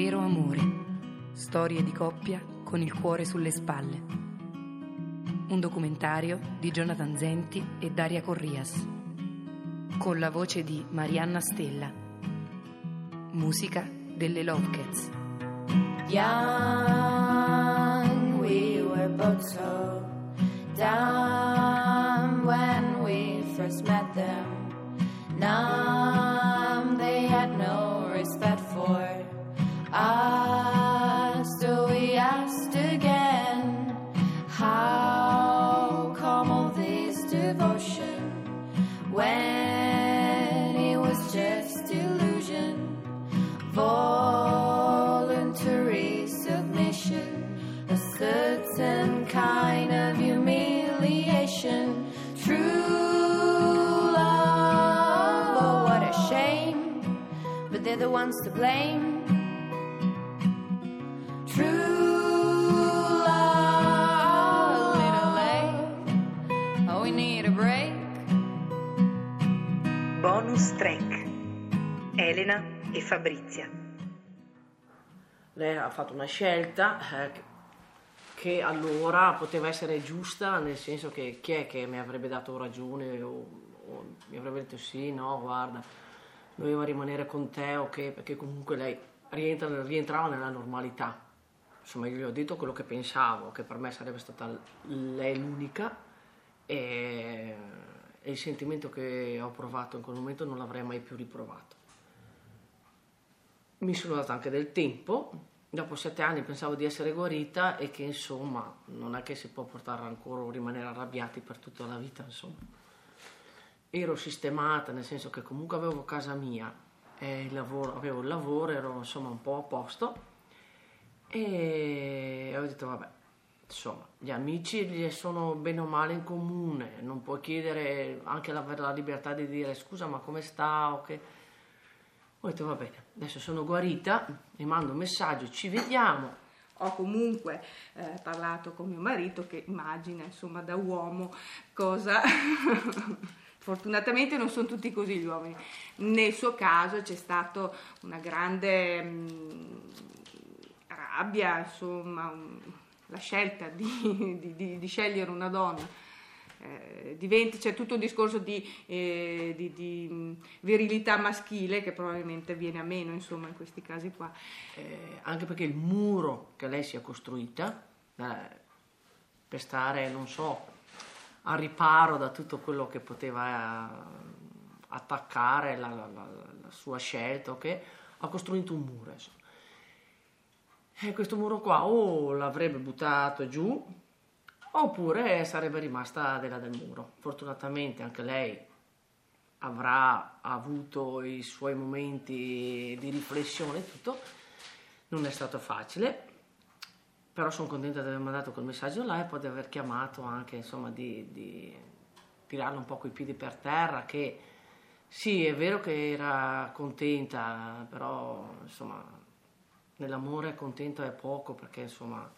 Vero amore. Storie di coppia con il cuore sulle spalle. Un documentario di Jonathan Zenti e Daria Corrias. Con la voce di Marianna Stella. Musica delle Lovecats. Young, we were both so dumb when we first met them. Numb, they're the ones to blame. True love, a little late. Oh, we need a break. Bonus track. Elena e Fabrizia. Lei ha fatto una scelta eh, che- allora poteva essere giusta, nel senso che chi è che mi avrebbe dato ragione o, o mi avrebbe detto sì, no, guarda, doveva rimanere con te o che, perché comunque lei rientra- rientrava nella normalità. Insomma, io gli ho detto quello che pensavo, che per me sarebbe stata lei l'unica e, e il sentimento che ho provato in quel momento non l'avrei mai più riprovato. Mi sono dato anche del tempo, dopo sette anni pensavo di essere guarita e che insomma non è che si può portare ancora o rimanere arrabbiati per tutta la vita, insomma. Ero sistemata, nel senso che comunque avevo casa mia, e il lavoro, avevo il lavoro, ero insomma un po' a posto e ho detto vabbè, insomma, gli amici sono bene o male in comune, non puoi chiedere anche la, la libertà di dire scusa ma come sta o che... Ho detto va bene, adesso sono guarita, mi mando un messaggio, ci vediamo. Ho comunque eh, parlato con mio marito che immagina, insomma, da uomo cosa... Fortunatamente non sono tutti così gli uomini. Nel suo caso c'è stata una grande mh, rabbia, insomma, un- la scelta di, di- di- di scegliere una donna. Eh, diventa, c'è tutto un discorso di, eh, di- mh, virilità maschile che probabilmente viene a meno, insomma, in questi casi qua. Eh, anche perché il muro che lei si è costruita eh, per stare, non so, a riparo da tutto quello che poteva eh, attaccare la, la- la- la sua scelta, ok? ha costruito un muro. insomma. E questo muro qua o l'avrebbe buttato giù oppure sarebbe rimasta della del muro. Fortunatamente anche lei avrà avuto i suoi momenti di riflessione e tutto. Non è stato facile, però sono contenta di aver mandato quel messaggio là e poi di aver chiamato anche, insomma, di, di tirarla un po' coi piedi per terra, che sì, è vero che era contenta, però, insomma, nell'amore contenta è poco, perché, insomma,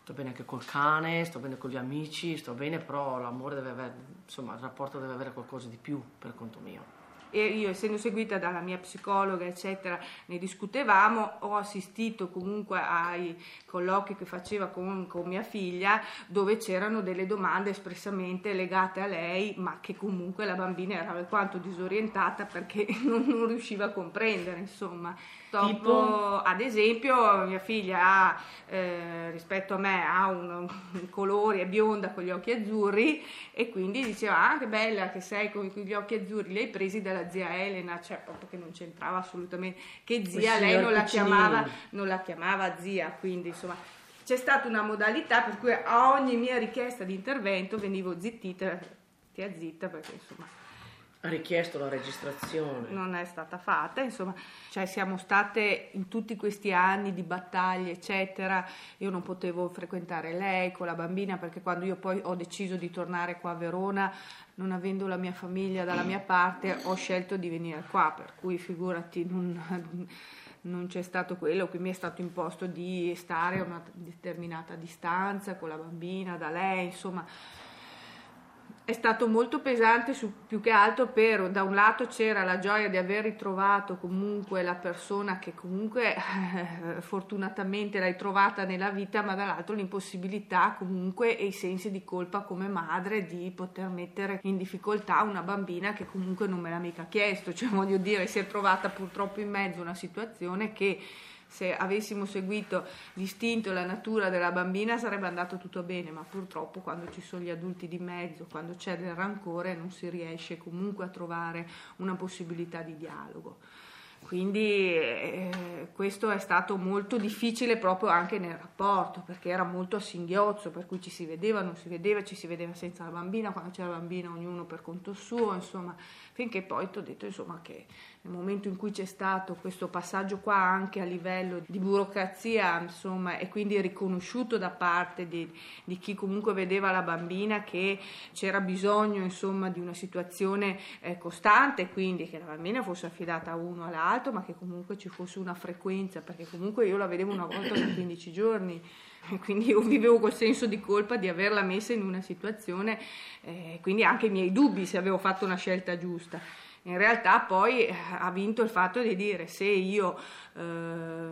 sto bene anche col cane, sto bene con gli amici, sto bene, però l'amore deve avere, insomma, il rapporto deve avere qualcosa di più per conto mio. E io essendo seguita dalla mia psicologa eccetera ne discutevamo ho assistito comunque ai colloqui che faceva con, con mia figlia dove c'erano delle domande espressamente legate a lei ma che comunque la bambina era alquanto disorientata perché non, non riusciva a comprendere insomma Dopo, Tipo? ad esempio mia figlia ha eh, rispetto a me ha un, un colore è bionda con gli occhi azzurri e quindi diceva ah che bella che sei con gli occhi azzurri li hai presi dalla zia Elena cioè proprio che non c'entrava assolutamente che zia lei non la chiamava non la chiamava zia quindi insomma c'è stata una modalità per cui a ogni mia richiesta di intervento venivo zittita stia zitta perché insomma Ha richiesto la registrazione. non è stata fatta, insomma, cioè siamo state in tutti questi anni di battaglie, eccetera. Io non potevo frequentare lei con la bambina perché quando io poi ho deciso di tornare qua a Verona, non avendo la mia famiglia dalla mia parte, ho scelto di venire qua, per cui figurati, non, non c'è stato quello, qui mi è stato imposto di stare a una determinata distanza con la bambina da lei, insomma è stato molto pesante su, più che altro per da un lato c'era la gioia di aver ritrovato comunque la persona che comunque fortunatamente l'hai trovata nella vita ma dall'altro l'impossibilità comunque e i sensi di colpa come madre di poter mettere in difficoltà una bambina che comunque non me l'ha mica chiesto. Cioè voglio dire si è trovata purtroppo in mezzo a una situazione che se avessimo seguito l'istinto e la natura della bambina sarebbe andato tutto bene, ma purtroppo quando ci sono gli adulti di mezzo, quando c'è del rancore, non si riesce comunque a trovare una possibilità di dialogo. Quindi eh, questo è stato molto difficile proprio anche nel rapporto, perché era molto a singhiozzo, per cui ci si vedeva, non si vedeva, ci si vedeva senza la bambina, quando c'era la bambina ognuno per conto suo, insomma, finché poi ti ho detto insomma, che nel momento in cui c'è stato questo passaggio qua anche a livello di burocrazia, insomma, e quindi riconosciuto da parte di, di chi comunque vedeva la bambina che c'era bisogno, insomma, di una situazione eh, costante, quindi che la bambina fosse affidata a uno all'altro, ma che comunque ci fosse una frequenza, perché comunque io la vedevo una volta ogni 15 giorni. Quindi io vivevo col senso di colpa di averla messa in una situazione, eh, quindi anche i miei dubbi se avevo fatto una scelta giusta in realtà poi eh, ha vinto il fatto di dire se io eh,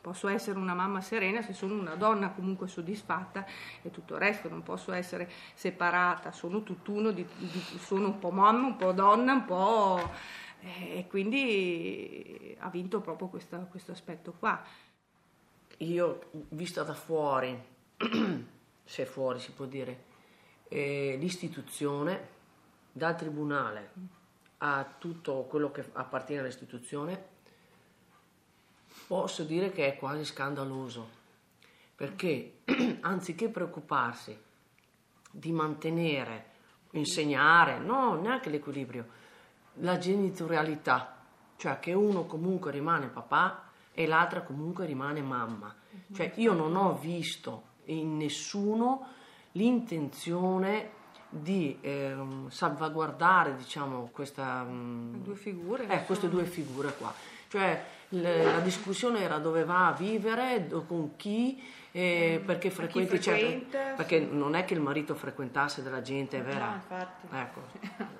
posso essere una mamma serena se sono una donna comunque soddisfatta e tutto il resto, non posso essere separata, sono tutt'uno, di, di, sono un po' mamma, un po' donna, un po'... Eh, e quindi ha vinto proprio questo, questo aspetto qua. Io, vista da fuori, se fuori si può dire, eh, l'istituzione dal tribunale a tutto quello che appartiene all'istituzione, posso dire che è quasi scandaloso, perché anziché preoccuparsi di mantenere, insegnare, no, neanche l'equilibrio, la genitorialità, cioè che uno comunque rimane papà e l'altra comunque rimane mamma. Cioè io non ho visto in nessuno l'intenzione di eh, salvaguardare diciamo, questa, um, due figure, eh, queste due figure qua. Cioè le, la discussione era dove va a vivere, con chi, eh, perché frequenti, chi frequenta, certo, perché non è che il marito frequentasse della gente, è vera. No, infatti. Ecco.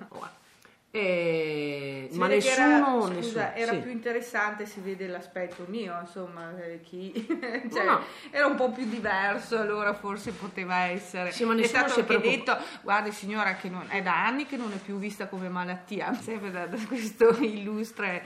E... Ma nessuno, era, scusa, era sì. più interessante, si vede l'aspetto mio, insomma, eh, chi... cioè, no, no. era un po' più diverso, allora forse poteva essere. Sì, ma è stato anche preoccup- detto, guardi signora, che non, è da anni che non è più vista come malattia, sempre da, da questo illustre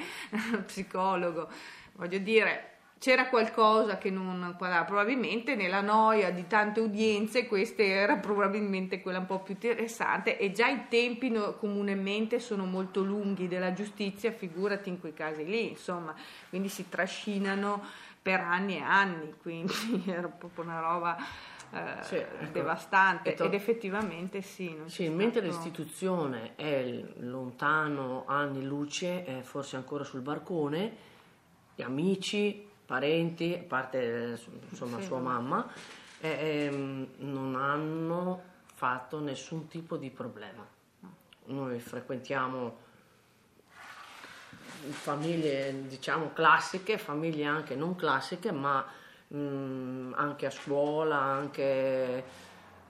psicologo. Voglio dire, c'era qualcosa che non quadrava, probabilmente nella noia di tante udienze questa era probabilmente quella un po' più interessante e già i tempi no, comunemente sono molto lunghi della giustizia, figurati in quei casi lì, insomma, quindi si trascinano per anni e anni, quindi era proprio una roba... Eh, sì, ecco. devastante to- ed effettivamente sì. sì mentre stato... l'istituzione è lontano anni luce, è forse ancora sul barcone, gli amici, parenti, a parte insomma, sì. sua mamma, eh, ehm, non hanno fatto nessun tipo di problema. Noi frequentiamo famiglie diciamo classiche, famiglie anche non classiche, ma mh, mm, anche a scuola, anche...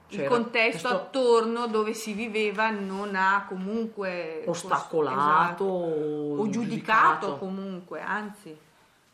Il contesto attorno dove si viveva non ha comunque ostacolato esatto, o giudicato, giudicato comunque, anzi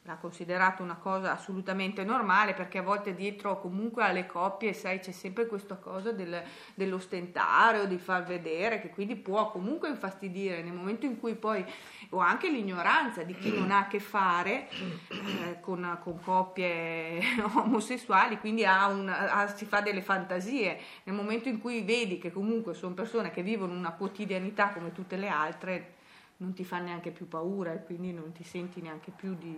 l'ha considerato una cosa assolutamente normale perché a volte dietro comunque alle coppie sai c'è sempre questa cosa del, dell'ostentare o di far vedere che quindi può comunque infastidire nel momento in cui poi o anche l'ignoranza di chi non ha a che fare eh, con, con, coppie omosessuali quindi ha un, ha, si fa delle fantasie. Nel momento in cui vedi che comunque sono persone che vivono una quotidianità come tutte le altre non ti fa neanche più paura e quindi non ti senti neanche più di,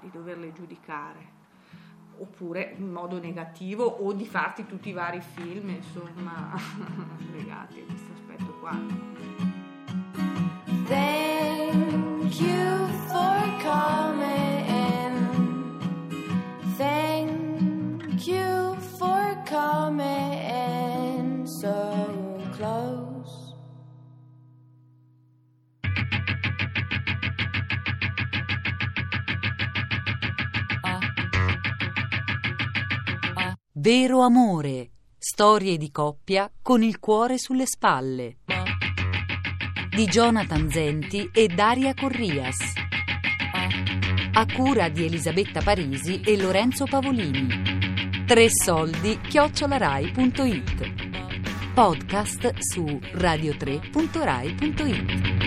di doverle giudicare oppure in modo negativo o di farti tutti i vari film insomma legati a questo aspetto qua. Thank Vero amore, Storie di coppia con il cuore sulle spalle. Di Jonathan Zenti e Daria Corrias. A cura di Elisabetta Parisi e Lorenzo Pavolini. Tre soldi chiocciolarai.it. Podcast su radio3.rai.it.